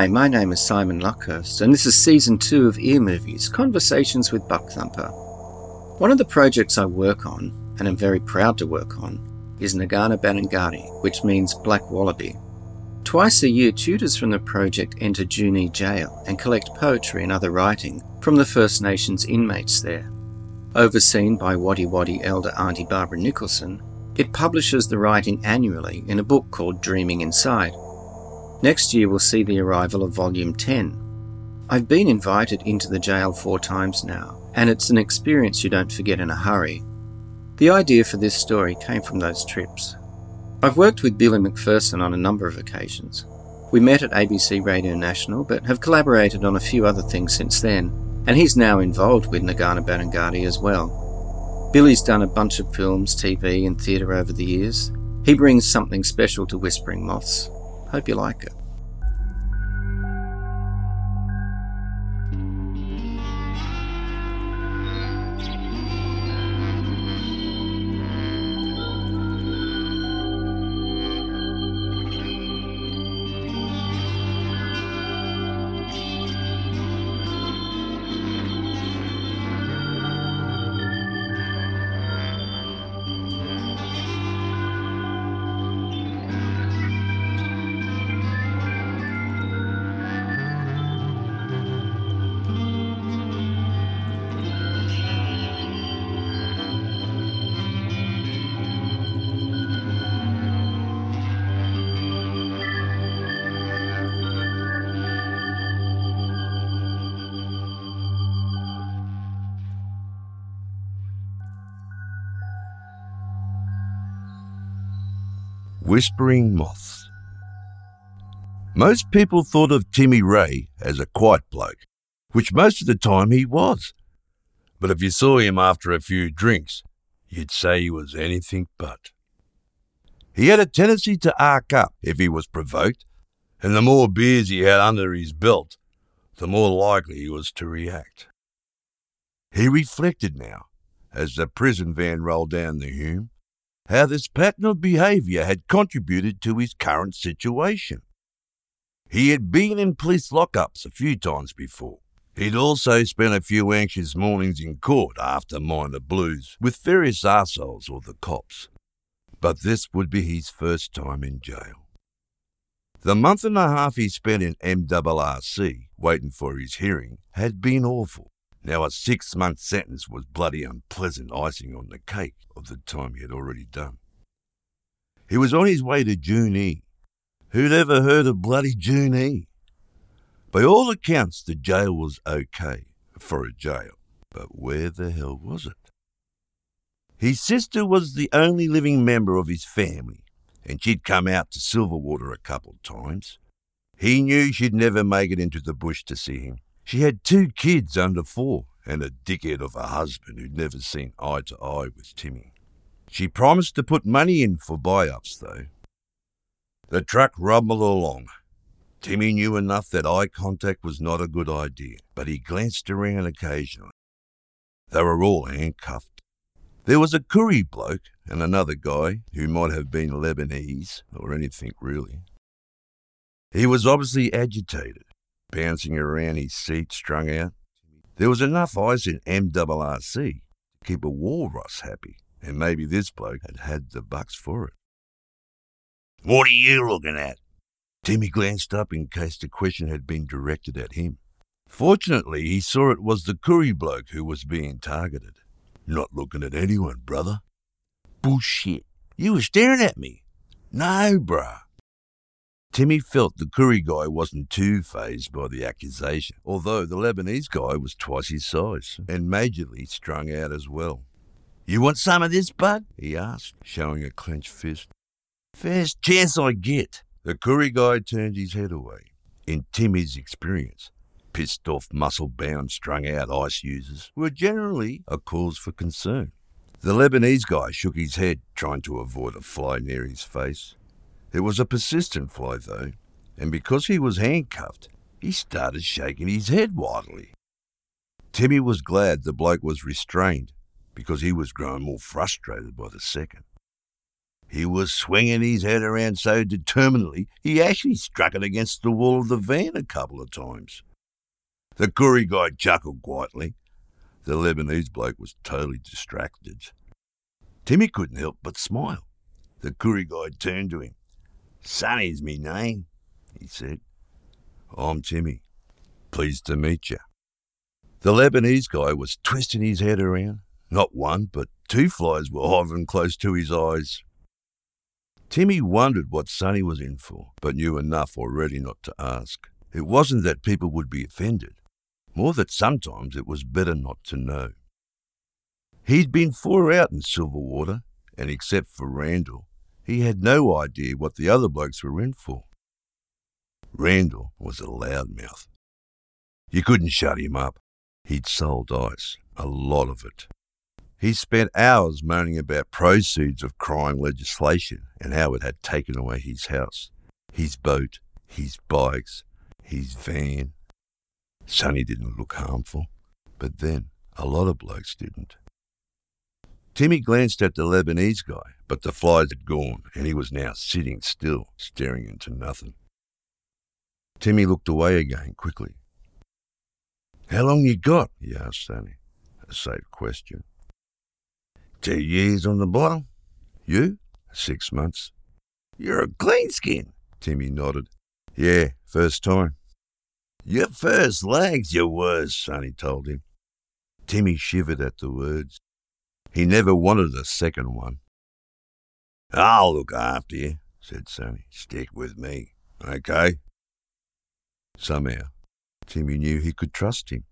Hi, my name is Simon Luckhurst, and this is season two of Ear Movies Conversations with Buck Thumper. One of the projects I work on, and am very proud to work on, is Nagana Bananggadi, which means Black Wallaby. Twice a year, tutors from the project enter Junee Jail and collect poetry and other writing from the First Nations inmates there. Overseen by Wadi Wadi elder Auntie Barbara Nicholson, it publishes the writing annually in a book called Dreaming Inside. Next year we'll see the arrival of Volume 10. I've been invited into the jail four times now, and it's an experience you don't forget in a hurry. The idea for this story came from those trips. I've worked with Billy McPherson on a number of occasions. We met at ABC Radio National, but have collaborated on a few other things since then, and he's now involved with Nagana Bananggadi as well. Billy's done a bunch of films, TV, and theatre over the years. He brings something special to Whispering Moths. Hope you like it. Whispering Moths. Most people thought of Timmy Ray as a quiet bloke, which most of the time he was. But if you saw him after a few drinks, you'd say he was anything but. He had a tendency to arc up if he was provoked, and the more beers he had under his belt, the more likely he was to react. He reflected now, as the prison van rolled down the Hume, how this pattern of behaviour had contributed to his current situation. He had been in police lockups a few times before. He'd also spent a few anxious mornings in court after minor blues with various arseholes or the cops. But this would be his first time in jail. The month and a half he spent in MRRC, waiting for his hearing, had been awful. Now, a six month sentence was bloody unpleasant icing on the cake of the time he had already done. He was on his way to Junee. Who'd ever heard of bloody Junee? By all accounts, the jail was okay for a jail, but where the hell was it? His sister was the only living member of his family, and she'd come out to Silverwater a couple of times. He knew she'd never make it into the bush to see him, she had two kids under four and a dickhead of a husband who'd never seen eye to eye with Timmy. She promised to put money in for buy ups, though. The truck rumbled along. Timmy knew enough that eye contact was not a good idea, but he glanced around occasionally. They were all handcuffed. There was a Koori bloke and another guy who might have been Lebanese or anything really. He was obviously agitated bouncing around his seat, strung out. There was enough ice in MRRC to keep a walrus happy, and maybe this bloke had had the bucks for it. What are you looking at? Timmy glanced up in case the question had been directed at him. Fortunately, he saw it was the Koori bloke who was being targeted. Not looking at anyone, brother. Bullshit. You were staring at me. No, bruh. Timmy felt the Koori guy wasn't too phased by the accusation, although the Lebanese guy was twice his size and majorly strung out as well. You want some of this, bud? he asked, showing a clenched fist. First chance I get. The Koori guy turned his head away. In Timmy's experience, pissed off, muscle bound, strung out ice users were generally a cause for concern. The Lebanese guy shook his head, trying to avoid a fly near his face. It was a persistent fly, though, and because he was handcuffed, he started shaking his head wildly. Timmy was glad the bloke was restrained because he was growing more frustrated by the second. He was swinging his head around so determinedly he actually struck it against the wall of the van a couple of times. The Koori guy chuckled quietly. The Lebanese bloke was totally distracted. Timmy couldn't help but smile. The Koori guy turned to him. Sonny's me name, he said. I'm Timmy. Pleased to meet you. The Lebanese guy was twisting his head around. Not one, but two flies were hovering close to his eyes. Timmy wondered what Sonny was in for, but knew enough already not to ask. It wasn't that people would be offended, more that sometimes it was better not to know. He'd been four out in Silverwater, and except for Randall, he had no idea what the other blokes were in for. Randall was a loudmouth. You couldn't shut him up. He'd sold ice, a lot of it. He spent hours moaning about proceeds of crime legislation and how it had taken away his house, his boat, his bikes, his van. Sonny didn't look harmful, but then a lot of blokes didn't. Timmy glanced at the Lebanese guy, but the flies had gone and he was now sitting still, staring into nothing. Timmy looked away again quickly. How long you got? he asked Sonny. A safe question. Two years on the bottom. You? Six months. You're a clean skin. Timmy nodded. Yeah, first time. Your first legs, you was, Sonny told him. Timmy shivered at the words. He never wanted a second one. I'll look after you, said Sonny. Stick with me, okay? Somehow, Timmy knew he could trust him.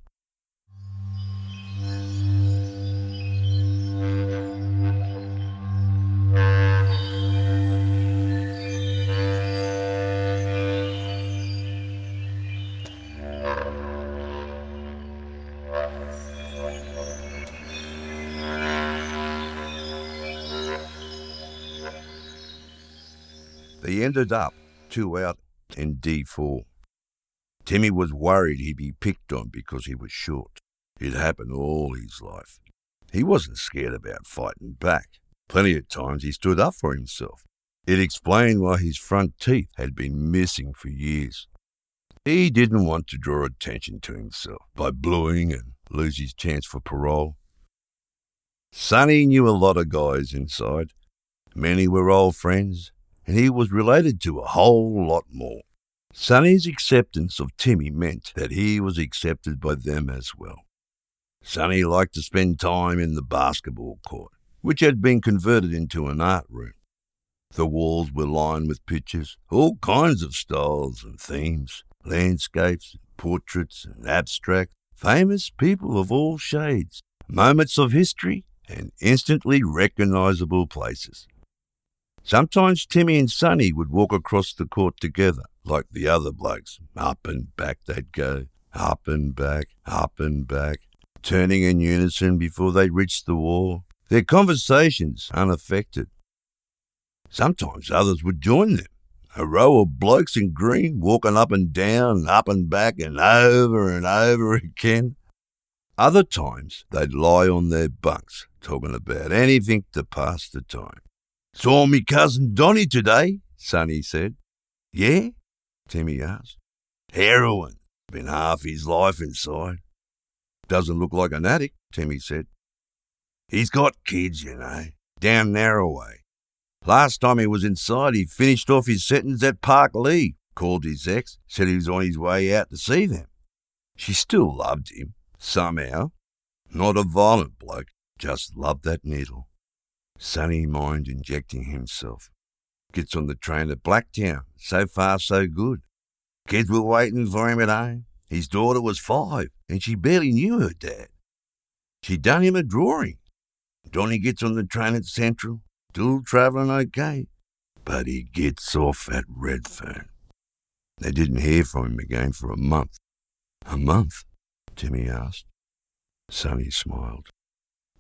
Ended up two out in D4. Timmy was worried he'd be picked on because he was short. It happened all his life. He wasn't scared about fighting back. Plenty of times he stood up for himself. It explained why his front teeth had been missing for years. He didn't want to draw attention to himself by bluing and lose his chance for parole. Sonny knew a lot of guys inside. Many were old friends, and he was related to a whole lot more. Sonny's acceptance of Timmy meant that he was accepted by them as well. Sonny liked to spend time in the basketball court, which had been converted into an art room. The walls were lined with pictures, all kinds of styles and themes landscapes, portraits, and abstract, famous people of all shades, moments of history, and instantly recognizable places. Sometimes Timmy and Sonny would walk across the court together, like the other blokes. Up and back they'd go, up and back, up and back, turning in unison before they reached the wall, their conversations unaffected. Sometimes others would join them, a row of blokes in green walking up and down, up and back, and over and over again. Other times they'd lie on their bunks, talking about anything to pass the time. Saw me cousin Donny today, Sonny said. Yeah? Timmy asked. Heroin. Been half his life inside. Doesn't look like an addict, Timmy said. He's got kids, you know, down Narroway. Last time he was inside, he finished off his sentence at Parklea, called his ex, said he was on his way out to see them. She still loved him, somehow. Not a violent bloke, just loved that needle. Sonny mind injecting himself. Gets on the train at Blacktown. So far, so good. Kids were waiting for him at home. His daughter was five, and she barely knew her dad. She'd done him a drawing. Donny gets on the train at Central, still travelling okay, but he gets off at Redfern. They didn't hear from him again for a month. A month? Timmy asked. Sonny smiled.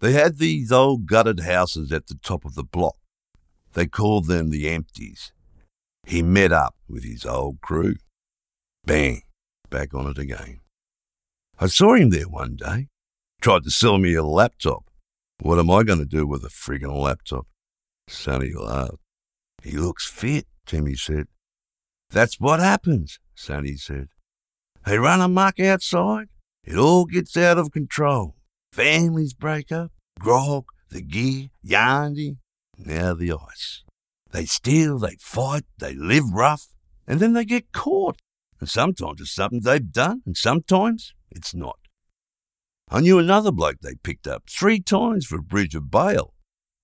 They had these old gutted houses at the top of the block. They called them the empties. He met up with his old crew. Bang, back on it again. I saw him there one day. Tried to sell me a laptop. What am I going to do with a friggin' laptop? Sonny laughed. He looks fit, Timmy said. That's what happens, Sonny said. They run amok outside. It all gets out of control. Families break up, grog, the gear, Yandy, now the ice. They steal, they fight, they live rough, and then they get caught. And sometimes it's something they've done, and sometimes it's not. I knew another bloke they picked up three times for breach of bail.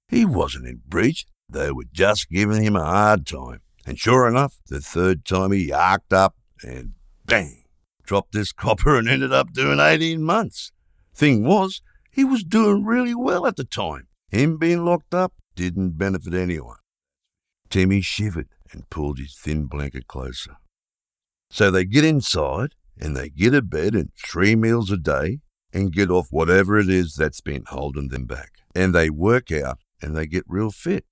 He wasn't in breach, they were just giving him a hard time. And sure enough, the third time he arced up and bang, dropped this copper and ended up doing 18 months. Thing was, he was doing really well at the time. Him being locked up didn't benefit anyone. Timmy shivered and pulled his thin blanket closer. So they get inside and they get a bed and three meals a day and get off whatever it is that's been holding them back. And they work out and they get real fit.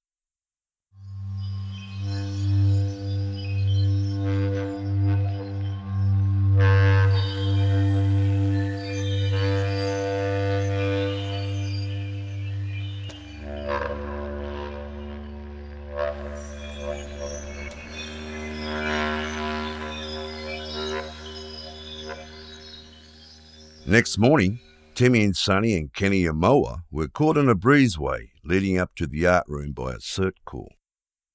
Next morning, Timmy and Sonny and Kenny Amoa were caught on a breezeway leading up to the art room by a cert call.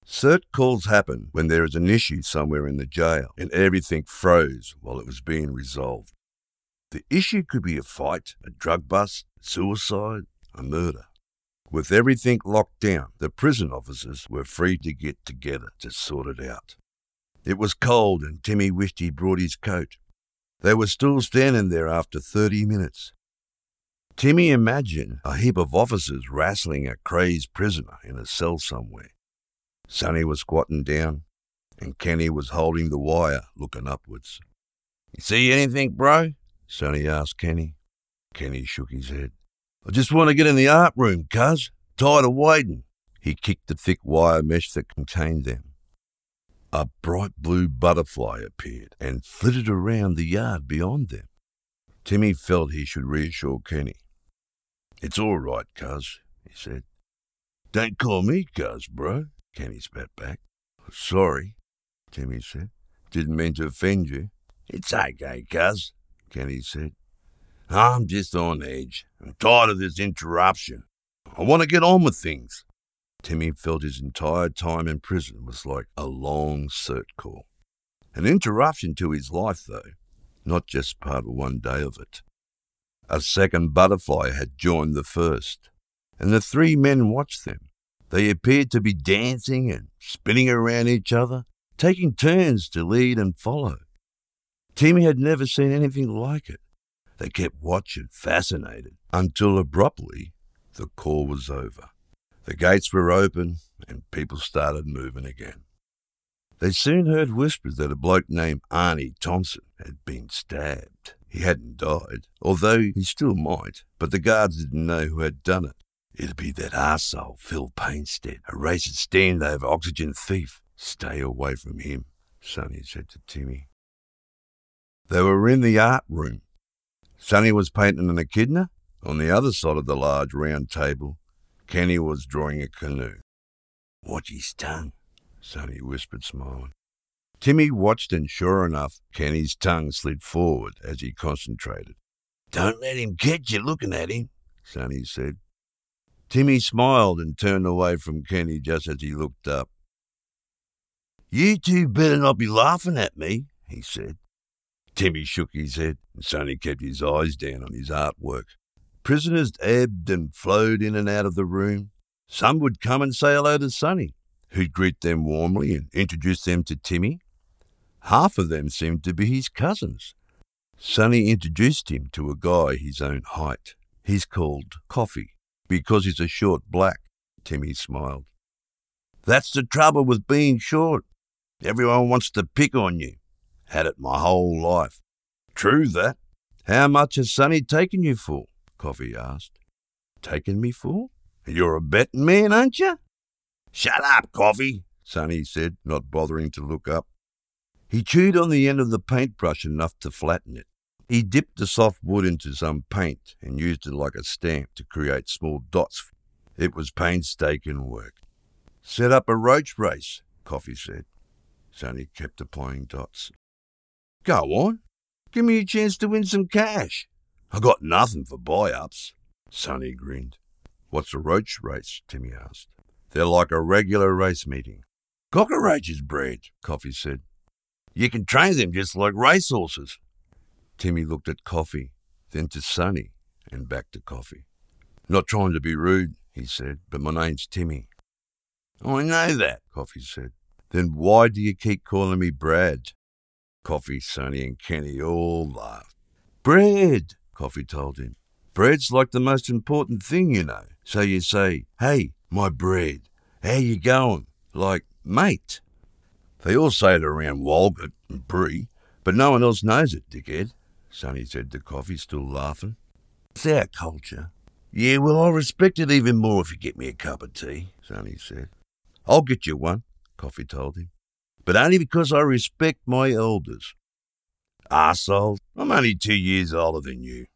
Cert calls happen when there is an issue somewhere in the jail and everything froze while it was being resolved. The issue could be a fight, a drug bust, suicide, a murder. With everything locked down, the prison officers were free to get together to sort it out. It was cold and Timmy wished he brought his coat. They were still standing there after 30 minutes. Timmy imagined a heap of officers wrestling a crazed prisoner in a cell somewhere. Sonny was squatting down, and Kenny was holding the wire, looking upwards. You see anything, bro? Sonny asked Kenny. Kenny shook his head. I just want to get in the art room, cuz. Tired of waiting. He kicked the thick wire mesh that contained them. A bright blue butterfly appeared and flitted around the yard beyond them. Timmy felt he should reassure Kenny. It's all right, cuz, he said. Don't call me cuz, bro, Kenny spat back. Sorry, Timmy said. Didn't mean to offend you. It's okay, cuz, Kenny said. I'm just on edge. I'm tired of this interruption. I want to get on with things. Timmy felt his entire time in prison was like a long cert call. An interruption to his life, though, not just part of one day of it. A second butterfly had joined the first, and the three men watched them. They appeared to be dancing and spinning around each other, taking turns to lead and follow. Timmy had never seen anything like it. They kept watching, fascinated, until abruptly the call was over. The gates were open and people started moving again. They soon heard whispers that a bloke named Arnie Thompson had been stabbed. He hadn't died, although he still might, but the guards didn't know who had done it. It'd be that arsehole, Phil Painstead, a racist standover oxygen thief. Stay away from him, Sonny said to Timmy. They were in the art room. Sonny was painting an echidna. On the other side of the large round table, Kenny was drawing a canoe. Watch his tongue, Sonny whispered, smiling. Timmy watched, and sure enough, Kenny's tongue slid forward as he concentrated. Don't let him catch you looking at him, Sonny said. Timmy smiled and turned away from Kenny just as he looked up. You two better not be laughing at me, he said. Timmy shook his head, and Sonny kept his eyes down on his artwork. Prisoners ebbed and flowed in and out of the room. Some would come and say hello to Sonny, who'd greet them warmly and introduce them to Timmy. Half of them seemed to be his cousins. Sonny introduced him to a guy his own height. He's called Coffee because he's a short black. Timmy smiled. That's the trouble with being short. Everyone wants to pick on you. Had it my whole life. True that. How much has Sonny taken you for? Coffee asked. Taken me for? You're a betting man, aren't you? Shut up, Coffee, Sonny said, not bothering to look up. He chewed on the end of the paintbrush enough to flatten it. He dipped the soft wood into some paint and used it like a stamp to create small dots. It was painstaking work. Set up a roach race, Coffee said. Sonny kept applying dots. Go on. Give me a chance to win some cash. I got nothing for buy-ups. Sonny grinned. What's a roach race? Timmy asked. They're like a regular race meeting. Cockroaches bred, Coffee said. You can train them just like racehorses. Timmy looked at Coffee, then to Sonny, and back to Coffee. Not trying to be rude, he said, but my name's Timmy. Oh, I know that, Coffee said. Then why do you keep calling me Brad? Coffee, Sonny, and Kenny all laughed. Bread, Coffee told him. Bread's like the most important thing, you know. So you say, hey, my bread, how you going? Like, mate. They all say it around Walgett and Bree, but no one else knows it, dickhead, Sonny said to Coffee, still laughing. It's our culture. Yeah, well, I'll respect it even more if you get me a cup of tea, Sonny said. I'll get you one, Coffee told him, but only because I respect my elders. Arsehole, I'm only two years older than you.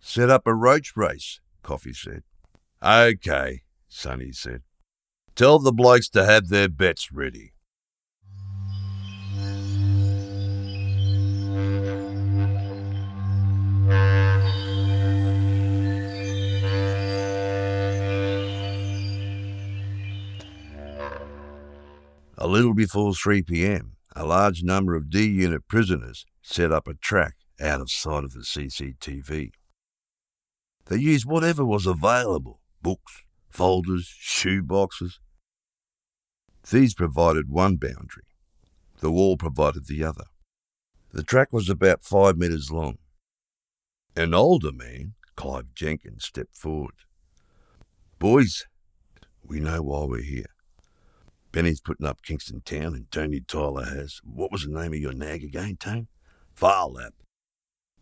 Set up a roach race, Coffee said. Okay, Sonny said. Tell the blokes to have their bets ready. A little before 3 p.m., a large number of D Unit prisoners set up a track out of sight of the CCTV. They used whatever was available books, folders, shoe boxes. These provided one boundary, the wall provided the other. The track was about five metres long. An older man, Clive Jenkins, stepped forward. Boys, we know why we're here. Benny's putting up Kingston Town, and Tony Tyler has. What was the name of your nag again, Tone? Phar Lap.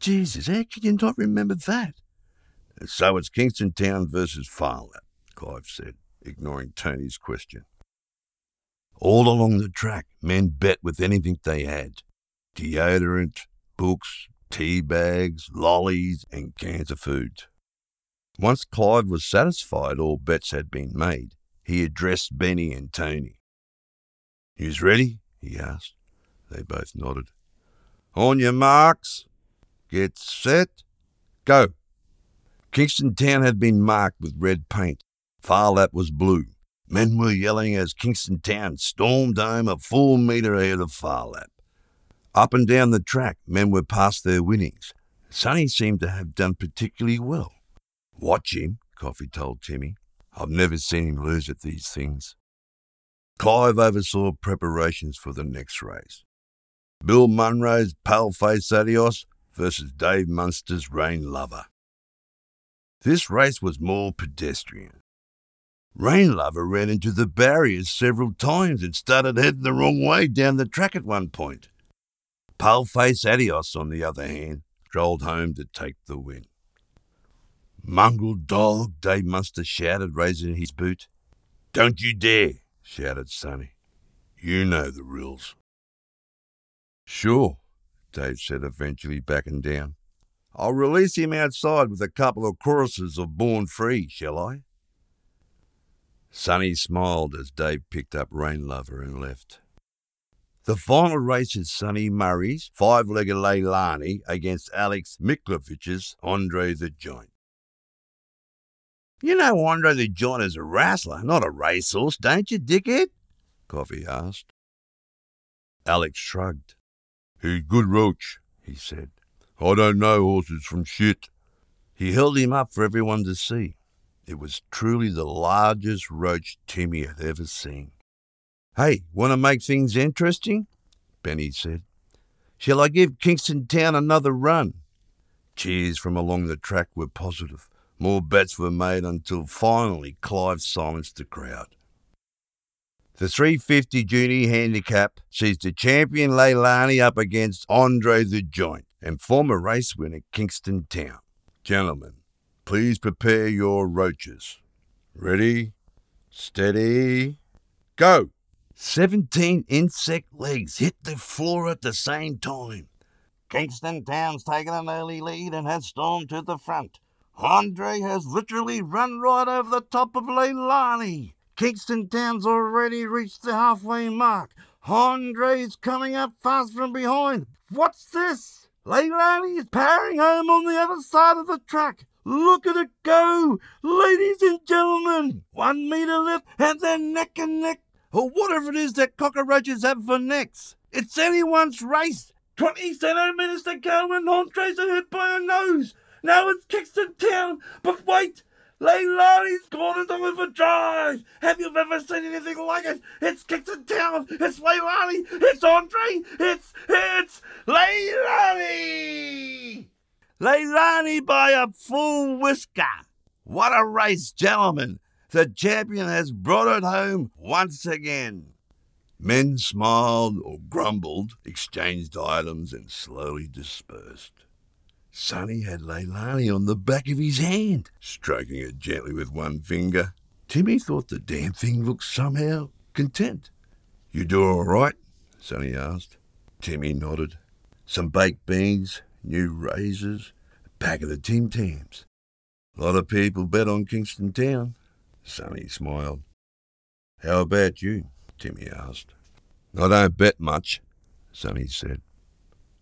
Jesus, how can you not remember that? So it's Kingston Town versus Phar Lap, Clive said, ignoring Tony's question. All along the track, men bet with anything they had deodorant, books, tea bags, lollies, and cans of food. Once Clive was satisfied all bets had been made, he addressed Benny and Tony. Yous ready? he asked. They both nodded. On your marks. Get set. Go. Kingston Town had been marked with red paint. Phar Lap was blue. Men were yelling as Kingston Town stormed home a full metre ahead of Phar Lap. Up and down the track, men were past their winnings. Sonny seemed to have done particularly well. Watch him, Coffee told Timmy. I've never seen him lose at these things. Clive oversaw preparations for the next race. Bill Munro's Paleface Adios versus Dave Munster's Rain Lover. This race was more pedestrian. Rain Lover ran into the barriers several times and started heading the wrong way down the track at one point. Paleface Adios, on the other hand, strolled home to take the win. Mongrel dog, Dave Munster shouted, raising his boot. Don't you dare! shouted Sonny. You know the rules. Sure, Dave said, eventually backing down. I'll release him outside with a couple of choruses of Born Free, shall I? Sonny smiled as Dave picked up Rain Lover and left. The final race is Sonny Murray's five-legged Leilani against Alex Miklovich's Andre the Giant. You know Andre the Giant is a wrestler, not a racehorse, don't you, dickhead? Coffee asked. Alex shrugged. He's a good roach, he said. I don't know horses from shit. He held him up for everyone to see. It was truly the largest roach Timmy had ever seen. Hey, want to make things interesting? Benny said. Shall I give Kingston Town another run? Cheers from along the track were positive. More bets were made until finally Clive silenced the crowd. The 350 junior handicap sees the champion Leilani up against Andre the Giant and former race winner Kingston Town. Gentlemen, please prepare your roaches. Ready, steady, go! 17 insect legs hit the floor at the same time. Kingston Town's taken an early lead and has stormed to the front. Andre has literally run right over the top of Leilani. Kingston Town's already reached the halfway mark. Andre's coming up fast from behind. What's this? Leilani is powering home on the other side of the track. Look at it go! Ladies and gentlemen, one metre left and they're neck and neck. Or whatever it is that cockroaches have for necks. It's anyone's race. 20 centimetres to go and Andre's hit by a nose. Now it's Kingston Town, but wait! Leilani's gone into overdrive! Have you ever seen anything like it? It's Kingston Town! It's Leilani! It's Andre! It's, it's Leilani! Leilani by a full whisker! What a race, gentlemen! The champion has brought it home once again. Men smiled or grumbled, exchanged items, and slowly dispersed. Sonny had Leilani on the back of his hand, stroking it gently with one finger. Timmy thought the damn thing looked somehow content. You do all right? Sonny asked. Timmy nodded. Some baked beans, new razors, a pack of the Tim Tams. A lot of people bet on Kingston Town. Sonny smiled. How about you? Timmy asked. I don't bet much, Sonny said.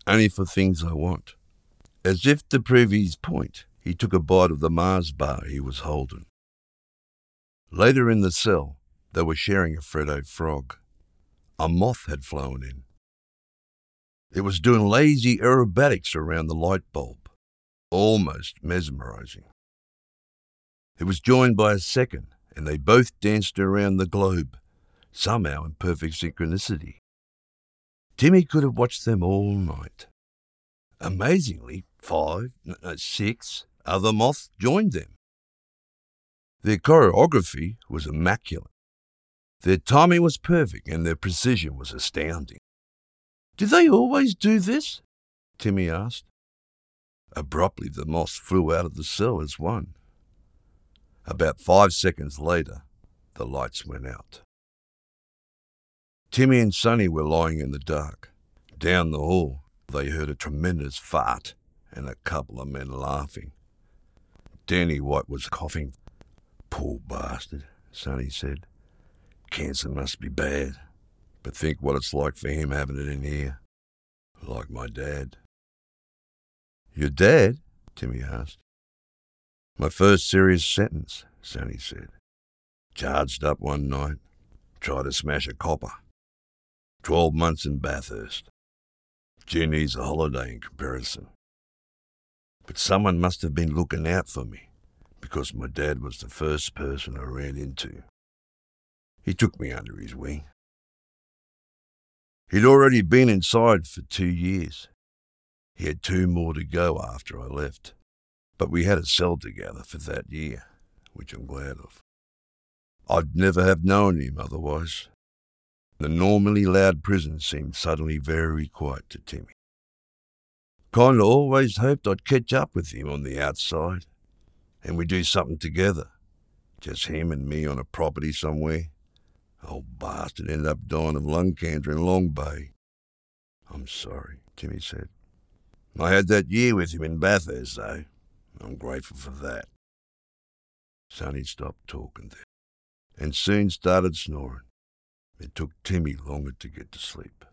Only for things I want. As if to prove his point, he took a bite of the Mars bar he was holding. Later in the cell, they were sharing a Freddo frog. A moth had flown in. It was doing lazy aerobatics around the light bulb, almost mesmerizing. It was joined by a second, and they both danced around the globe, somehow in perfect synchronicity. Timmy could have watched them all night. Amazingly, five, uh, six other moths joined them. Their choreography was immaculate. Their timing was perfect and their precision was astounding. Do they always do this? Timmy asked. Abruptly, the moths flew out of the cell as one. About five seconds later, the lights went out. Timmy and Sonny were lying in the dark. Down the hall, they heard a tremendous fart and a couple of men laughing. Danny White was coughing. Poor bastard, Sonny said. Cancer must be bad. But think what it's like for him having it in here. Like my dad. Your dad? Timmy asked. My first serious sentence, Sonny said. Charged up one night. Tried to smash a copper. Twelve months in Bathurst. Junee's a holiday in comparison. But someone must have been looking out for me, because my dad was the first person I ran into. He took me under his wing. He'd already been inside for two years. He had two more to go after I left, but we had a cell together for that year, which I'm glad of. I'd never have known him otherwise. The normally loud prison seemed suddenly very quiet to Timmy. Kinda always hoped I'd catch up with him on the outside, and we'd do something together. Just him and me on a property somewhere. Old bastard ended up dying of lung cancer in Long Bay. I'm sorry, Timmy said. I had that year with him in Bathurst, though. I'm grateful for that. Sonny stopped talking then and soon started snoring. It took Timmy longer to get to sleep.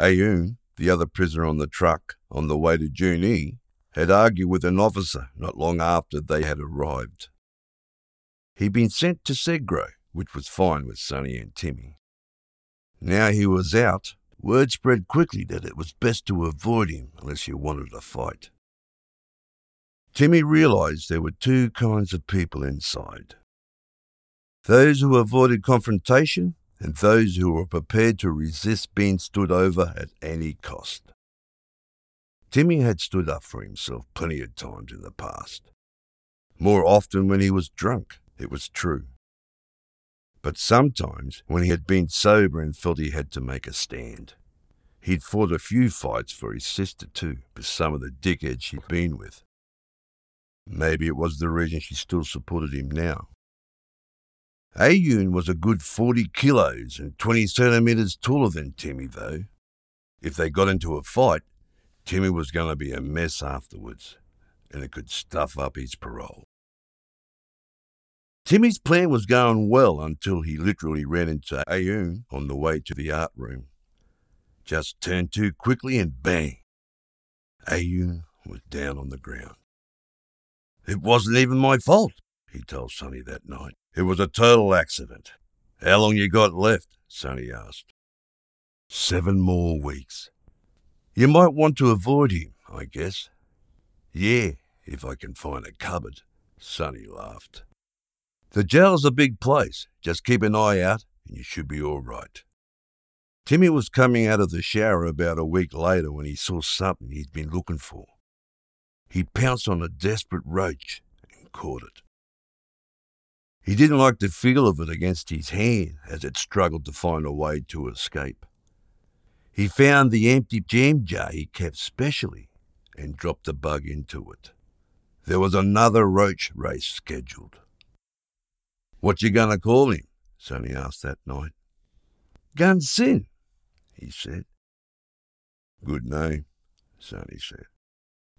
Ayoon, the other prisoner on the truck on the way to Junee, had argued with an officer not long after they had arrived. He'd been sent to Segro, which was fine with Sonny and Timmy. Now he was out, word spread quickly that it was best to avoid him unless you wanted a fight. Timmy realized there were two kinds of people inside those who avoided confrontation and those who were prepared to resist being stood over at any cost. Timmy had stood up for himself plenty of times in the past. More often when he was drunk, it was true. But sometimes, when he had been sober and felt he had to make a stand, he'd fought a few fights for his sister too, with some of the dickheads she'd been with. Maybe it was the reason she still supported him now. Ayoon was a good 40 kilos and 20 centimetres taller than Timmy, though. If they got into a fight, Timmy was going to be a mess afterwards, and it could stuff up his parole. Timmy's plan was going well until he literally ran into Ayoon on the way to the art room. Just turned too quickly and bang! Ayoon was down on the ground. It wasn't even my fault, he told Sonny that night. It was a total accident. How long you got left? Sonny asked. Seven more weeks. You might want to avoid him, I guess. Yeah, if I can find a cupboard, Sonny laughed. The jail's a big place. Just keep an eye out and you should be all right. Timmy was coming out of the shower about a week later when he saw something he'd been looking for. He pounced on a desperate roach and caught it. He didn't like the feel of it against his hand as it struggled to find a way to escape. He found the empty jam jar he kept specially and dropped the bug into it. There was another roach race scheduled. What you gonna call him? Sonny asked that night. Gunsynd, he said. Good name, Sonny said.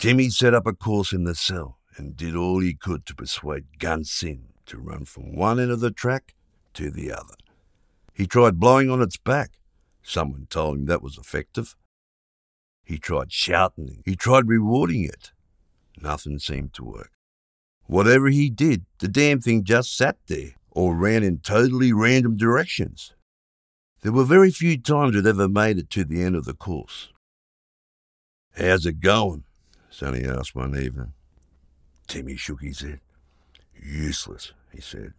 Timmy set up a course in the cell and did all he could to persuade Gunsynd to run from one end of the track to the other. He tried blowing on its back. Someone told him that was effective. He tried shouting. He tried rewarding it. Nothing seemed to work. Whatever he did, the damn thing just sat there or ran in totally random directions. There were very few times it ever made it to the end of the course. How's it going? Sonny asked one evening. Timmy shook his head. Useless, he said.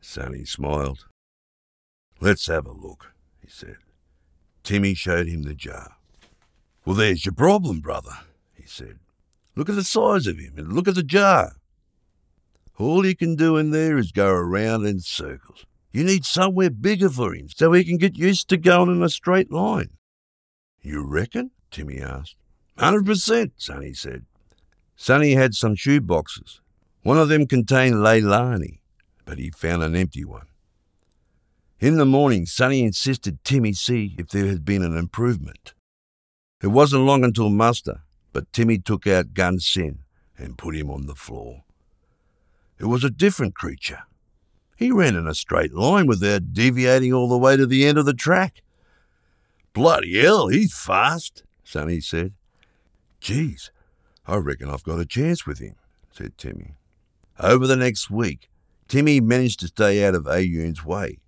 Sonny smiled. Let's have a look, he said. Timmy showed him the jar. Well, there's your problem, brother, he said. Look at the size of him and look at the jar. All he can do in there is go around in circles. You need somewhere bigger for him so he can get used to going in a straight line. You reckon? Timmy asked. Hundred percent, Sonny said. Sonny had some shoe boxes. One of them contained Leilani, but he found an empty one. In the morning, Sonny insisted Timmy see if there had been an improvement. It wasn't long until muster, but Timmy took out Gunsynd and put him on the floor. It was a different creature. He ran in a straight line without deviating all the way to the end of the track. Bloody hell, he's fast, Sonny said. Geez, I reckon I've got a chance with him, said Timmy. Over the next week, Timmy managed to stay out of Ayoon's way.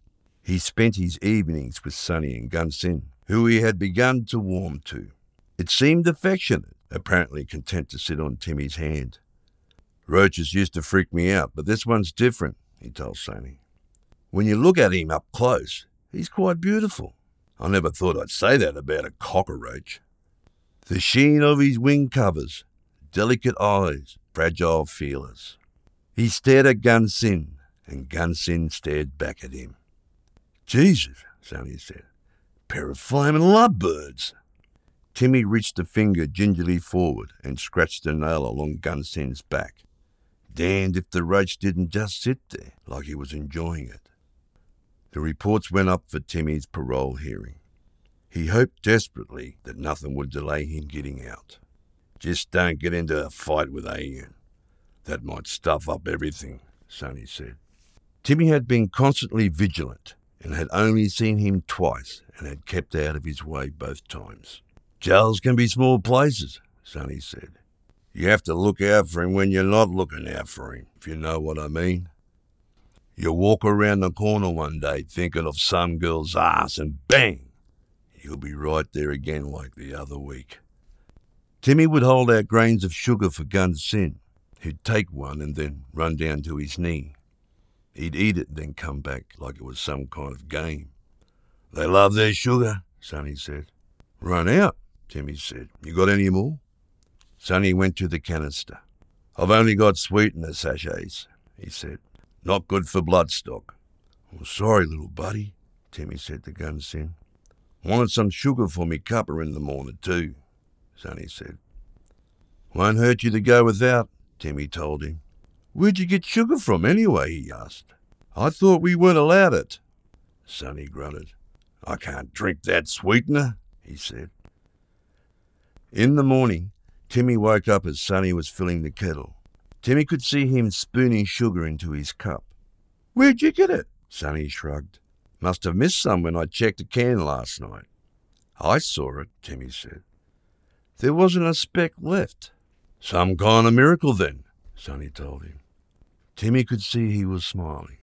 He spent his evenings with Sonny and Gunsynd, who he had begun to warm to. It seemed affectionate, apparently content to sit on Timmy's hand. Roaches used to freak me out, but this one's different, he told Sonny. When you look at him up close, he's quite beautiful. I never thought I'd say that about a cockroach. The sheen of his wing covers, delicate eyes, fragile feelers. He stared at Gunsynd, and Gunsynd stared back at him. Jesus, Sonny said. Pair of flaming lovebirds. Timmy reached a finger gingerly forward and scratched a nail along Gunsynd's back. Damned if the roach didn't just sit there like he was enjoying it. The reports went up for Timmy's parole hearing. He hoped desperately that nothing would delay him getting out. Just don't get into a fight with Ayoon. That might stuff up everything, Sonny said. Timmy had been constantly vigilant and had only seen him twice and had kept out of his way both times. Jails can be small places, Sonny said. You have to look out for him when you're not looking out for him, if you know what I mean. You walk around the corner one day thinking of some girl's ass and bang, you'll be right there again like the other week. Timmy would hold out grains of sugar for Gunsynd. He'd take one and then run down to his knee. He'd eat it and then come back like it was some kind of game. They love their sugar, Sonny said. Run out, Timmy said. You got any more? Sonny went to the canister. I've only got sweetener sachets, he said. Not good for bloodstock. Well, sorry, little buddy, Timmy said to Gunsynd. Wanted some sugar for me cuppa in the morning, too, Sonny said. Won't hurt you to go without, Timmy told him. Where'd you get sugar from, anyway? he asked. I thought we weren't allowed it. Sonny grunted. I can't drink that sweetener, he said. In the morning, Timmy woke up as Sonny was filling the kettle. Timmy could see him spooning sugar into his cup. Where'd you get it? Sonny shrugged. Must have missed some when I checked a can last night. I saw it, Timmy said. There wasn't a speck left. Some kind of miracle, then, Sonny told him. Timmy could see he was smiling.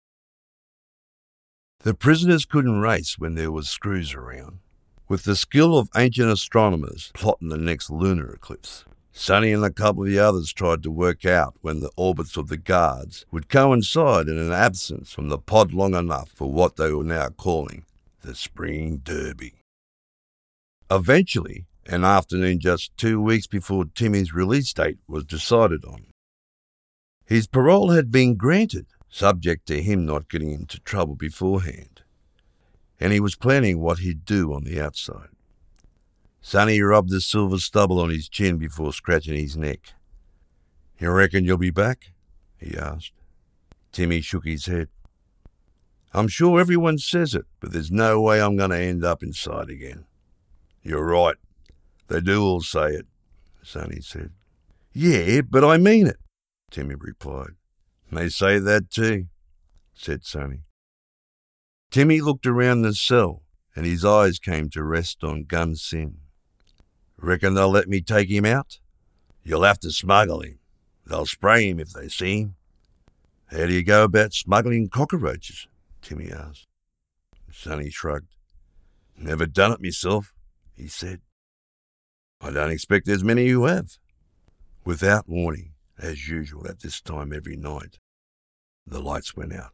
The prisoners couldn't race when there was screws around. With the skill of ancient astronomers plotting the next lunar eclipse, Sonny and a couple of the others tried to work out when the orbits of the guards would coincide in an absence from the pod long enough for what they were now calling the Spring Derby. Eventually, an afternoon just two weeks before Timmy's release date was decided on, his parole had been granted subject to him not getting into trouble beforehand. And he was planning what he'd do on the outside. Sonny rubbed the silver stubble on his chin before scratching his neck. You reckon you'll be back? he asked. Timmy shook his head. I'm sure everyone says it, but there's no way I'm going to end up inside again. You're right. They do all say it, Sonny said. Yeah, but I mean it, Timmy replied. They say that too, said Sonny. Timmy looked around the cell, and his eyes came to rest on Gunsynd. Reckon they'll let me take him out? You'll have to smuggle him. They'll spray him if they see him. How do you go about smuggling cockroaches? Timmy asked. Sonny shrugged. Never done it myself, he said. I don't expect there's many who have. Without warning, as usual at this time every night. The lights went out.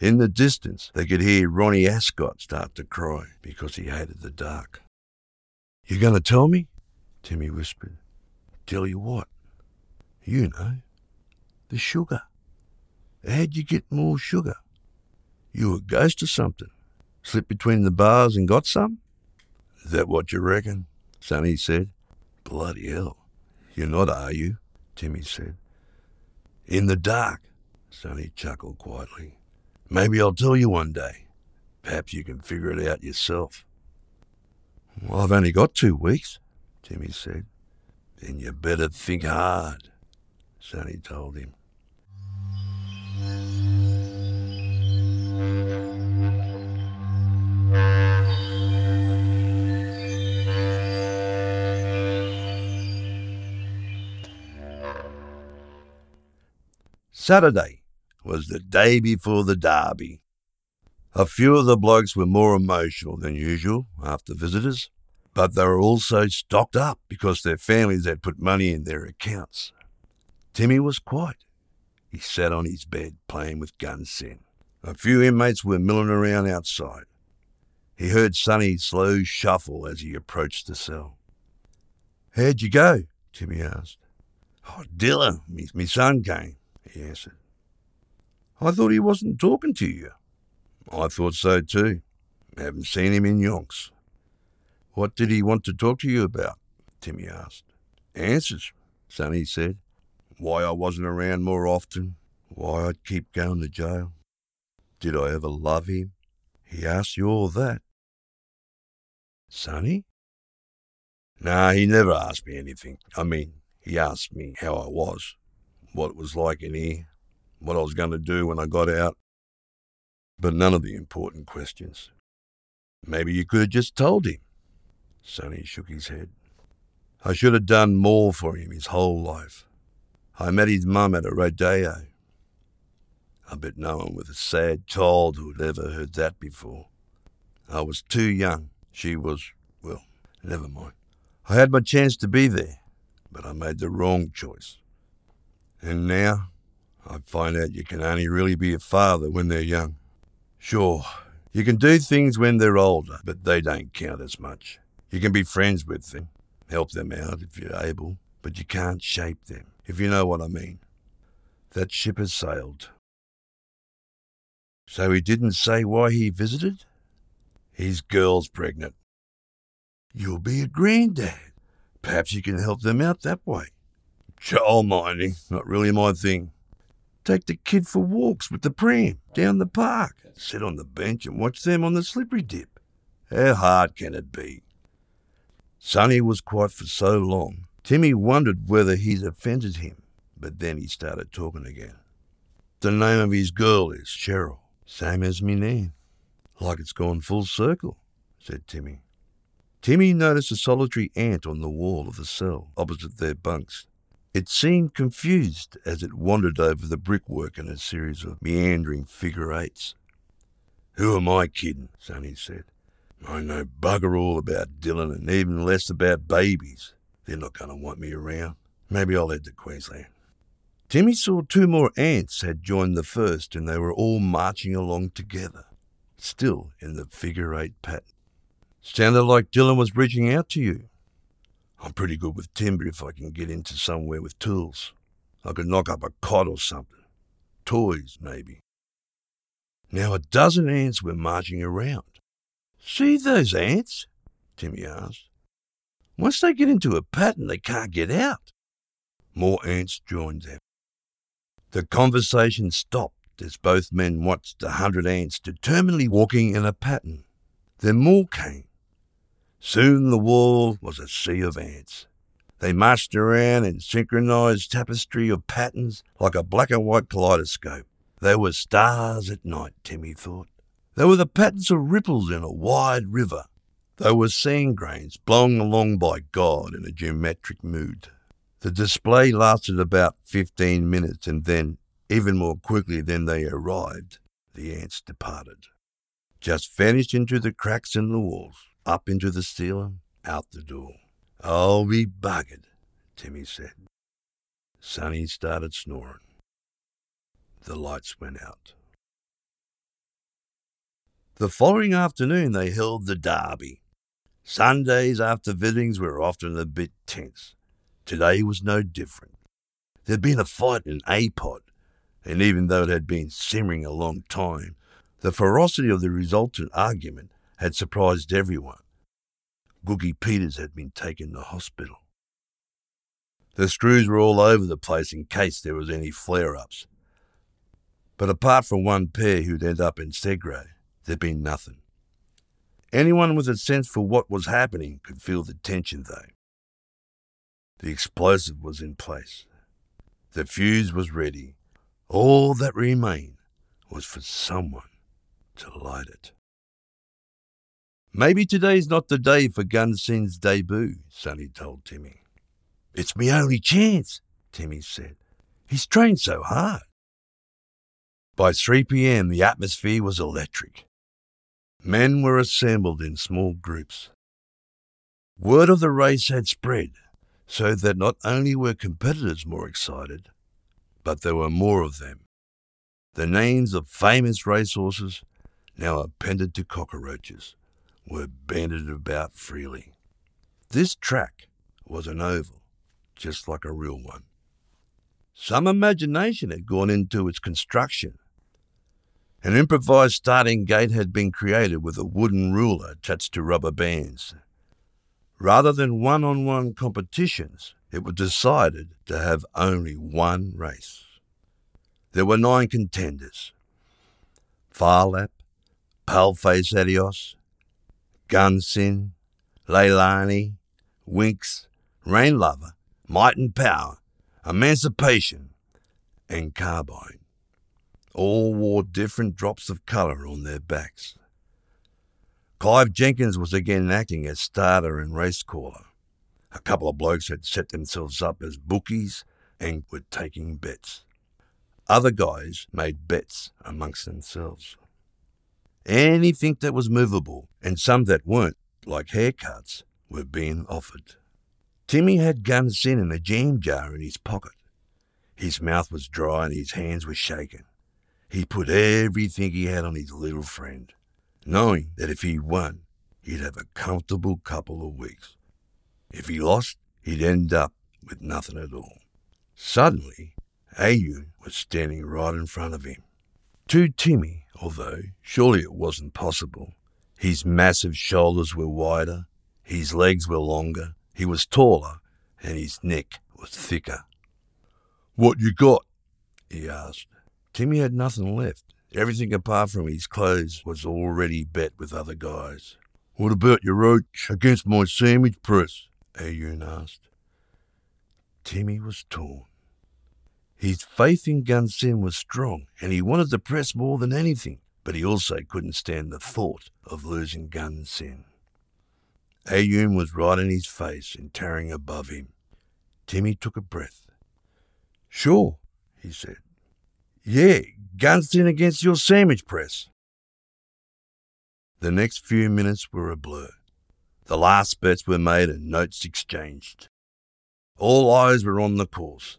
In the distance, they could hear Ronnie Ascot start to cry because he hated the dark. You going to tell me? Timmy whispered. Tell you what? You know. The sugar. How'd you get more sugar? You a ghost or something? Slipped between the bars and got some? Is that what you reckon? Sonny said. Bloody hell. You're not, are you? Timmy said. In the dark, Sonny chuckled quietly. Maybe I'll tell you one day. Perhaps you can figure it out yourself. Well, I've only got two weeks, Timmy said. Then you better think hard, Sonny told him. Saturday was the day before the derby. A few of the blokes were more emotional than usual after visitors, but they were also stocked up because their families had put money in their accounts. Timmy was quiet. He sat on his bed playing with Gunsynd. A few inmates were milling around outside. He heard Sonny's slow shuffle as he approached the cell. How'd you go? Timmy asked. Oh, Dilla, me, me son came he answered. I thought he wasn't talking to you. I thought so too. Haven't seen him in yonks. What did he want to talk to you about? Timmy asked. Answers, Sonny said. Why I wasn't around more often, why I'd keep going to jail. Did I ever love him? He asked you all that. Sonny? Nah, he never asked me anything. I mean, he asked me how I was what it was like in here, what I was going to do when I got out, but none of the important questions. Maybe you could have just told him. Sonny shook his head. I should have done more for him his whole life. I met his mum at a rodeo. I bet no one with a sad childhood ever heard that before. I was too young. She was, well, never mind. I had my chance to be there, but I made the wrong choice. And now I find out you can only really be a father when they're young. Sure, you can do things when they're older, but they don't count as much. You can be friends with them, help them out if you're able, but you can't shape them, if you know what I mean. That ship has sailed. So he didn't say why he visited? His girl's pregnant. You'll be a granddad. Perhaps you can help them out that way. Child oh, minding, not really my thing. Take the kid for walks with the pram down the park. Sit on the bench and watch them on the slippery dip. How hard can it be? Sonny was quiet for so long, Timmy wondered whether he'd offended him, but then he started talking again. The name of his girl is Cheryl, same as me name. Like it's gone full circle, said Timmy. Timmy noticed a solitary ant on the wall of the cell opposite their bunks. It seemed confused as it wandered over the brickwork in a series of meandering figure eights. Who am I kidding? Sonny said. I know bugger all about Dylan and even less about babies. They're not going to want me around. Maybe I'll head to Queensland. Timmy saw two more ants had joined the first and they were all marching along together, still in the figure eight pattern. Sounded like Dylan was reaching out to you. I'm pretty good with timber if I can get into somewhere with tools. I could knock up a cot or something. Toys, maybe. Now a dozen ants were marching around. See those ants? Timmy asked. Once they get into a pattern, they can't get out. More ants joined them. The conversation stopped as both men watched a hundred ants determinedly walking in a pattern. Then more came. Soon the wall was a sea of ants. They marched around in synchronized tapestry of patterns like a black and white kaleidoscope. They were stars at night, Timmy thought. They were the patterns of ripples in a wide river. They were sand grains blown along by God in a geometric mood. The display lasted about 15 minutes and then, even more quickly than they arrived, the ants departed. Just vanished into the cracks in the walls up into the ceiling, out the door. I'll be buggered, Timmy said. Sonny started snoring. The lights went out. The following afternoon they held the derby. Sundays after visitings were often a bit tense. Today was no different. There'd been a fight in A-Pod, and even though it had been simmering a long time, the ferocity of the resultant argument had surprised everyone. Googie Peters had been taken to hospital. The screws were all over the place in case there was any flare ups. But apart from one pair who'd end up in Segre, there'd been nothing. Anyone with a sense for what was happening could feel the tension, though. The explosive was in place. The fuse was ready. All that remained was for someone to light it. Maybe today's not the day for Gunsynd's debut, Sonny told Timmy. It's me only chance, Timmy said. He's trained so hard. By 3 p.m., the atmosphere was electric. Men were assembled in small groups. Word of the race had spread, so that not only were competitors more excited, but there were more of them. The names of famous racehorses now appended to cockroaches were bandied about freely. This track was an oval, just like a real one. Some imagination had gone into its construction. An improvised starting gate had been created with a wooden ruler attached to rubber bands. Rather than one on one competitions, it was decided to have only one race. There were nine contenders Phar Lap, Paleface Adios, Gunsynd, Leilani, Winks, Rain Lover, Might and Power, Emancipation, and Carbine. All wore different drops of colour on their backs. Clive Jenkins was again acting as starter and race caller. A couple of blokes had set themselves up as bookies and were taking bets. Other guys made bets amongst themselves. Anything that was movable, and some that weren't, like haircuts, were being offered. Timmy had Gunsynd in and a jam jar in his pocket. His mouth was dry and his hands were shaking. He put everything he had on his little friend, knowing that if he won, he'd have a comfortable couple of weeks. If he lost, he'd end up with nothing at all. Suddenly, Ayun was standing right in front of him. To Timmy, although surely it wasn't possible. His massive shoulders were wider, his legs were longer, he was taller, and his neck was thicker. What you got? he asked. Timmy had nothing left. Everything apart from his clothes was already bet with other guys. What about your roach against my sandwich press? Ayoon asked. Timmy was torn. His faith in Gunsynd was strong, and he wanted the press more than anything, but he also couldn't stand the thought of losing Gunsynd. Ayoon was right in his face and towering above him. Timmy took a breath. Sure, he said. Yeah, Gunsynd against your sandwich press. The next few minutes were a blur. The last bets were made and notes exchanged. All eyes were on the course.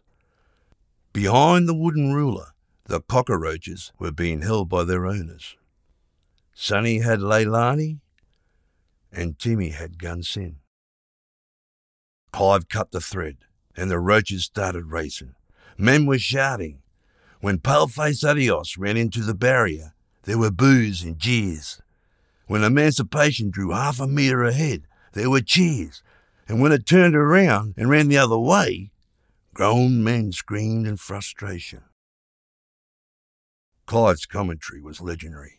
Behind the wooden ruler, the cockroaches were being held by their owners. Sonny had Leilani, and Timmy had Gunsynd. Clive cut the thread, and the roaches started racing. Men were shouting. When Paleface Adios ran into the barrier, there were boos and jeers. When Emancipation drew half a metre ahead, there were cheers. And when it turned around and ran the other way, grown men screamed in frustration. Clive's commentary was legendary.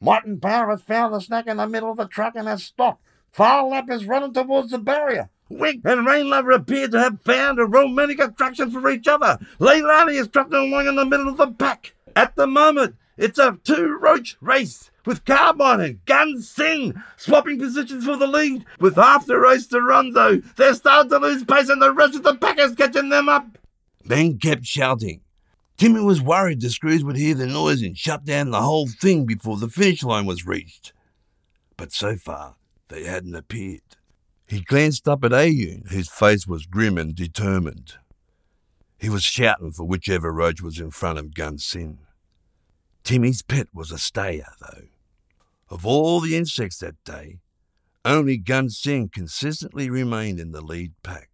Martin Barrett found the snack in the middle of the truck and has stopped. Phar Lap is running towards the barrier. Wink and Rainlover appear to have found a romantic attraction for each other. Leilani is trapped along in the middle of the pack. At the moment, it's a two roach race with Carbine and Gunsynd swapping positions for the lead. With half the race to run, though, they're starting to lose pace and the rest of the pack is catching them up. Ben kept shouting. Timmy was worried the screws would hear the noise and shut down the whole thing before the finish line was reached. But so far, they hadn't appeared. He glanced up at Ayoon, whose face was grim and determined. He was shouting for whichever roach was in front of Gunsynd. Timmy's pet was a stayer, though. Of all the insects that day, only Gunsynd consistently remained in the lead pack.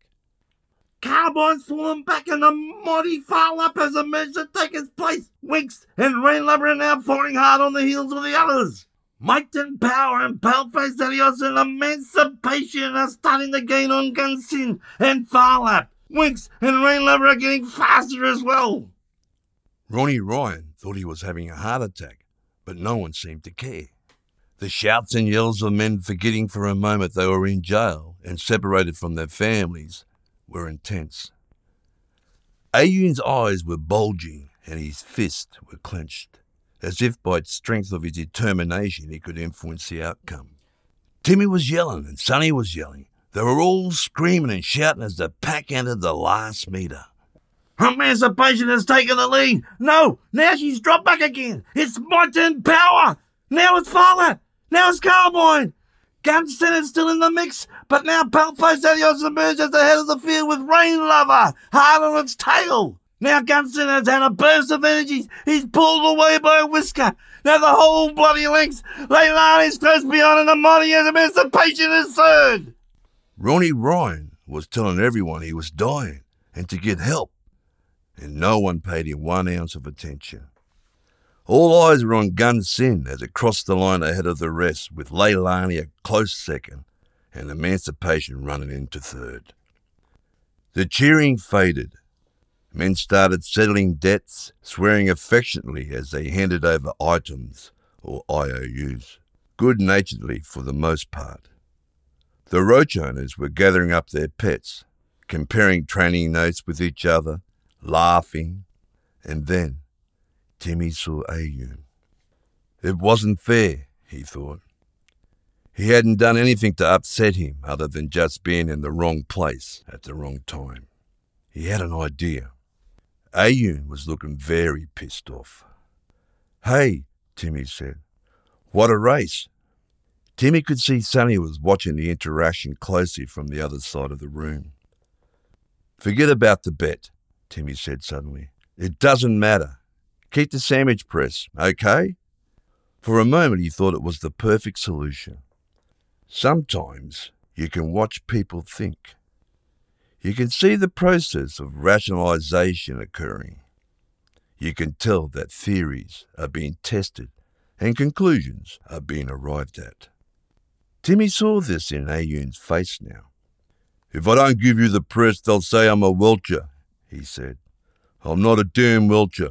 Carbine's fallen back and the mighty Phar Lap has emerged to take his place. Winks and Rainlover are now falling hard on the heels of the others. Might and Power and Paleface Adios and Emancipation are starting to gain on Gunsynd and Phar Lap. Winks and Rainlover are getting faster as well. Ronnie Ryan thought he was having a heart attack, but no one seemed to care. The shouts and yells of men forgetting for a moment they were in jail and separated from their families were intense. Ayoon's eyes were bulging and his fists were clenched, as if by strength of his determination he could influence the outcome. Timmy was yelling and Sonny was yelling. They were all screaming and shouting as the pack entered the last metre. Emancipation has taken the lead. No, now she's dropped back again. It's and Power. Now it's Lap. Now it's Carbine. Gunsynd is still in the mix, but now Paleface Adios emerges at the head of the field with Rainlover hard on its tail. Now Gunsynd has had a burst of energy. He's pulled away by a whisker. Now the whole bloody length. Leilani's close behind and the mighty emancipation is third. Ronnie Ryan was telling everyone he was dying and to get help, and no one paid him one ounce of attention. All eyes were on Gunsynd as it crossed the line ahead of the rest, with Leilani a close second and Emancipation running into third. The cheering faded. Men started settling debts, swearing affectionately as they handed over items, or IOUs, good naturedly for the most part. The roach owners were gathering up their pets, comparing training notes with each other, laughing, and then Timmy saw Ayoon. It wasn't fair, he thought. He hadn't done anything to upset him other than just being in the wrong place at the wrong time. He had an idea. Ayoon was looking very pissed off. Hey, Timmy said. What a race. Timmy could see Sonny was watching the interaction closely from the other side of the room. Forget about the bet, Timmy said suddenly. It doesn't matter. Keep the sandwich press, okay? For a moment he thought it was the perfect solution. Sometimes you can watch people think. You can see the process of rationalization occurring. You can tell that theories are being tested and conclusions are being arrived at. Timmy saw this in Ayoon's face now. If I don't give you the press, they'll say I'm a welcher, he said. I'm not a damn welcher.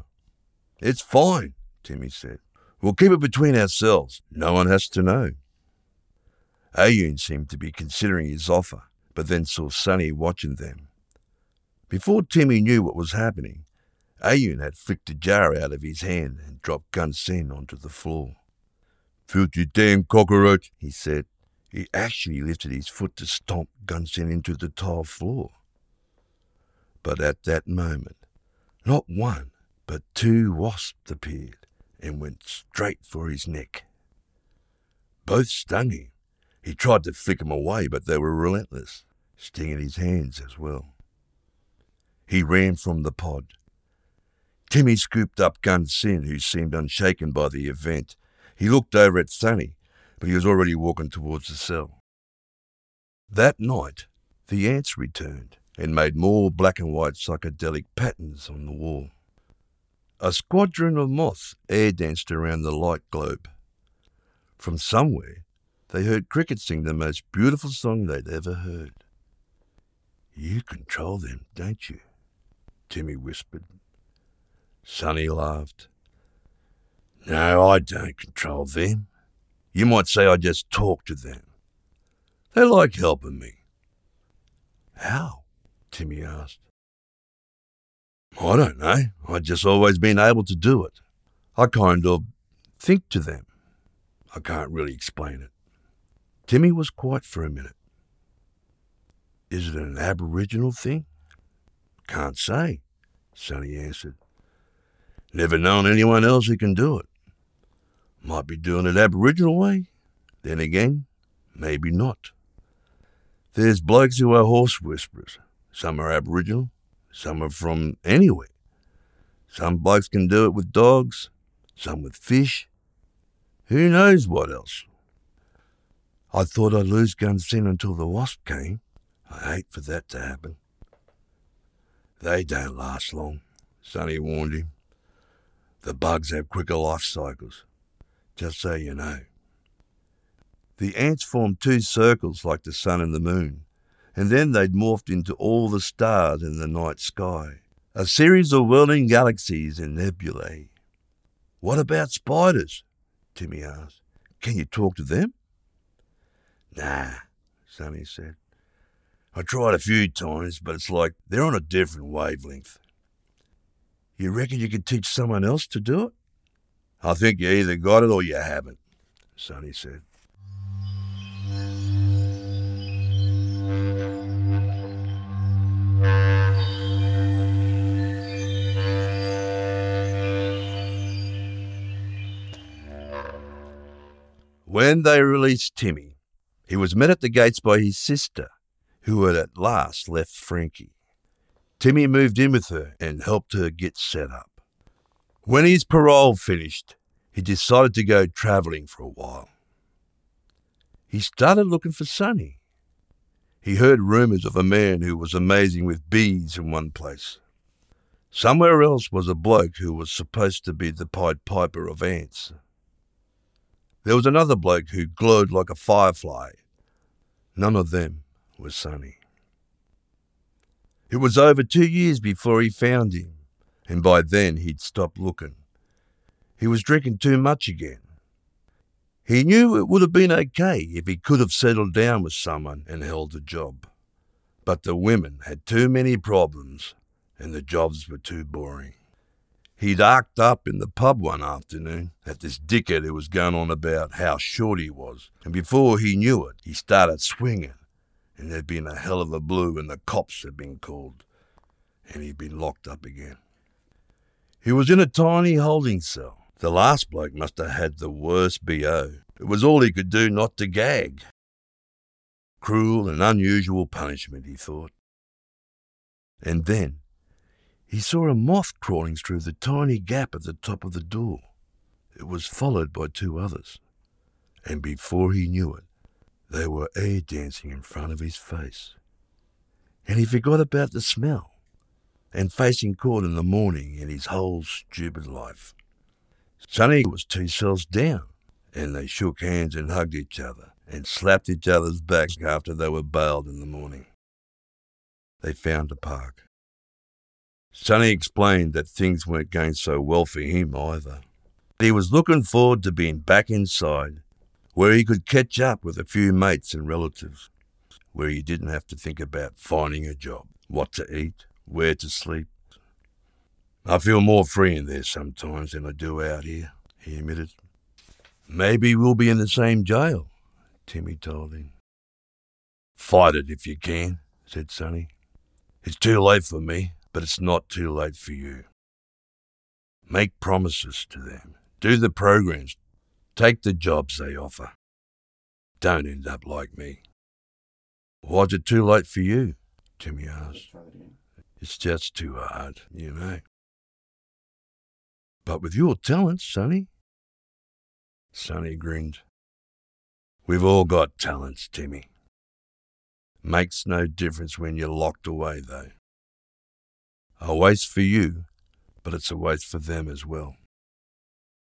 It's fine, Timmy said. We'll keep it between ourselves. No one has to know. Ayoon seemed to be considering his offer, but then saw Sonny watching them. Before Timmy knew what was happening, Ayoon had flicked a jar out of his hand and dropped Gunsynd onto the floor. Filthy damn cockroach, he said. He actually lifted his foot to stomp Gunsynd into the tile floor. But at that moment, not one, but two wasps appeared and went straight for his neck. Both stung him. He tried to flick them away, but they were relentless, stinging his hands as well. He ran from the pod. Timmy scooped up Gunsynd, who seemed unshaken by the event. He looked over at Sonny, but he was already walking towards the cell. That night, the ants returned and made more black and white psychedelic patterns on the wall. A squadron of moths air danced around the light globe. From somewhere, they heard crickets sing the most beautiful song they'd ever heard. You control them, don't you? Timmy whispered. Sonny laughed. No, I don't control them. You might say I just talk to them. They like helping me. How? Timmy asked. Oh, I don't know. I've just always been able to do it. I kind of think to them. I can't really explain it. Timmy was quiet for a minute. Is it an Aboriginal thing? Can't say, Sonny answered. Never known anyone else who can do it. Might be doing it Aboriginal way. Then again, maybe not. There's blokes who are horse whisperers. Some are Aboriginal, some are from anywhere. Some blokes can do it with dogs, some with fish. Who knows what else? I thought I'd lose Gunsynd until the wasp came. I hate for that to happen. They don't last long, Sonny warned him. The bugs have quicker life cycles, just so you know. The ants formed two circles like the sun and the moon, and then they'd morphed into all the stars in the night sky, a series of whirling galaxies and nebulae. What about spiders? Timmy asked. Can you talk to them? Nah, Sonny said. I tried a few times, but it's like they're on a different wavelength. You reckon you could teach someone else to do it? I think you either got it or you haven't, Sonny said. When they released Timmy, he was met at the gates by his sister, who had at last left Frankie. Timmy moved in with her and helped her get set up. When his parole finished, he decided to go travelling for a while. He started looking for Sonny. He heard rumours of a man who was amazing with bees in one place. Somewhere else was a bloke who was supposed to be the Pied Piper of ants. There was another bloke who glowed like a firefly. None of them was Sonny. It was over two years before he found him, and by then he'd stopped looking. He was drinking too much again. He knew it would have been okay if he could have settled down with someone and held a job. But the women had too many problems, and the jobs were too boring. He'd arced up in the pub one afternoon at this dickhead who was going on about how short he was, and before he knew it, he started swinging and there'd been a hell of a blue and the cops had been called, and he'd been locked up again. He was in a tiny holding cell. The last bloke must have had the worst BO. It was all he could do not to gag. Cruel and unusual punishment, he thought. And then he saw a moth crawling through the tiny gap at the top of the door. It was followed by two others. And before he knew it, they were air dancing in front of his face. And he forgot about the smell and facing court in the morning in his whole stupid life. Sonny was two cells down, and they shook hands and hugged each other and slapped each other's backs after they were bailed in the morning. They found a park. Sonny explained that things weren't going so well for him either. He was looking forward to being back inside, where he could catch up with a few mates and relatives, where he didn't have to think about finding a job, what to eat, where to sleep. I feel more free in there sometimes than I do out here, he admitted. Maybe we'll be in the same jail, Timmy told him. Fight it if you can, said Sonny. It's too late for me, but it's not too late for you. Make promises to them. Do the programs. Take the jobs they offer. Don't end up like me. Why's it too late for you? Timmy asked. It's just too hard, you know. But with your talents, Sonny. Sonny grinned. We've all got talents, Timmy. Makes no difference when you're locked away, though. A waste for you, but it's a waste for them as well.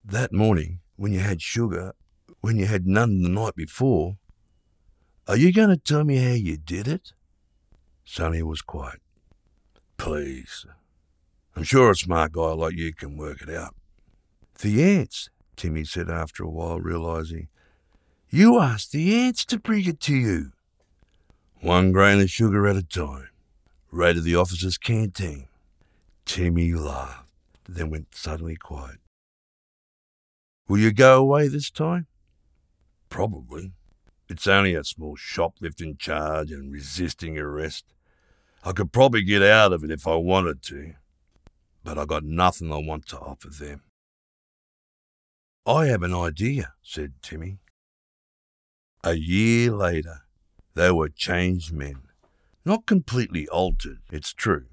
That morning, when you had sugar, when you had none the night before, are you going to tell me how you did it? Sonny was quiet. Please. I'm sure a smart guy like you can work it out. The ants, Timmy said after a while, realizing. You asked the ants to bring it to you. One grain of sugar at a time. At the officer's canteen. Timmy laughed, then went suddenly quiet. Will you go away this time? Probably. It's only a small shoplifting charge and resisting arrest. I could probably get out of it if I wanted to, but I got nothing I want to offer them. I have an idea, said Timmy. A year later, they were changed men. Not completely altered, it's true.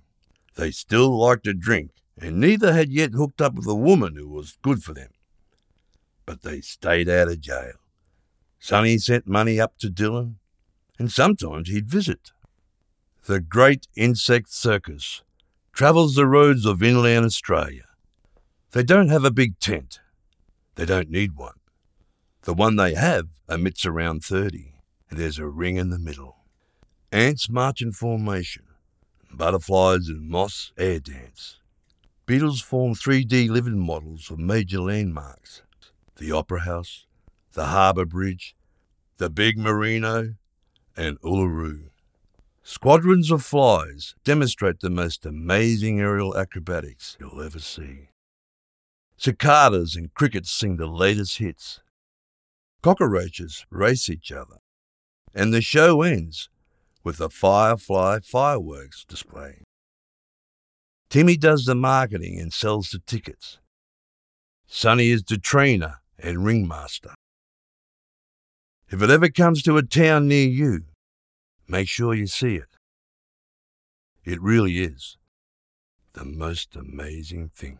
They still liked to drink, and neither had yet hooked up with a woman who was good for them. But they stayed out of jail. Sonny sent money up to Dylan, and sometimes he'd visit. The great insect circus travels the roads of inland Australia. They don't have a big tent. They don't need one. The one they have emits around 30, and there's a ring in the middle. Ants march in formation. Butterflies and moss air dance. Beetles form 3D living models of major landmarks the Opera House, the Harbour Bridge, the Big Merino, and Uluru. Squadrons of flies demonstrate the most amazing aerial acrobatics you'll ever see. Cicadas and crickets sing the latest hits. Cockroaches race each other. And the show ends with a Firefly fireworks display. Timmy does the marketing and sells the tickets. Sonny is the trainer and ringmaster. If it ever comes to a town near you, make sure you see it. It really is the most amazing thing.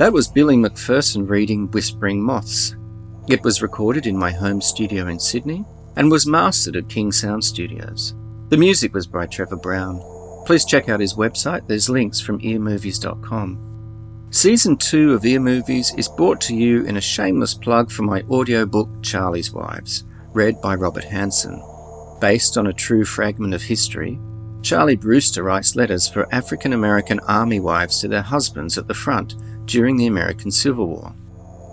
That was Billy McPherson reading Whispering Moths. It was recorded in my home studio in Sydney and was mastered at King Sound Studios. The music was by Trevor Brown. Please check out his website, there's links from earmovies.com. Season 2 of Ear Movies is brought to you in a shameless plug for my audiobook Charlie's Wives, read by Robert Hanson. Based on a true fragment of history, Charlie Brewster writes letters for African American army wives to their husbands at the front during the American Civil War.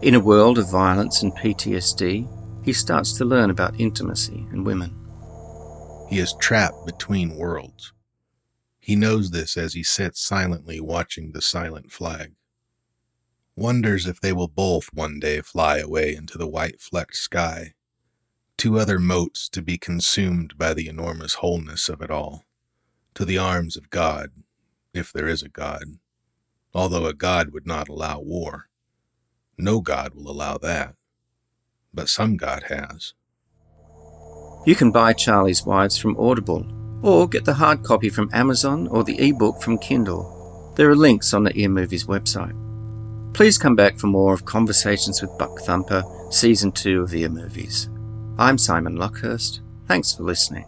In a world of violence and PTSD, he starts to learn about intimacy and women. He is trapped between worlds. He knows this as he sits silently watching the silent flag. wonders if they will both one day fly away into the white flecked sky, two other motes to be consumed by the enormous wholeness of it all, to the arms of God, if there is a God, although a God would not allow war. No God will allow that, but some God has. You can buy Charlie's Wives from Audible, or get the hard copy from Amazon or the ebook from Kindle. There are links on the Ear Movies website. Please come back for more of Conversations with Buck Thumper, Season 2 of Ear Movies. I'm Simon Lockhurst. Thanks for listening.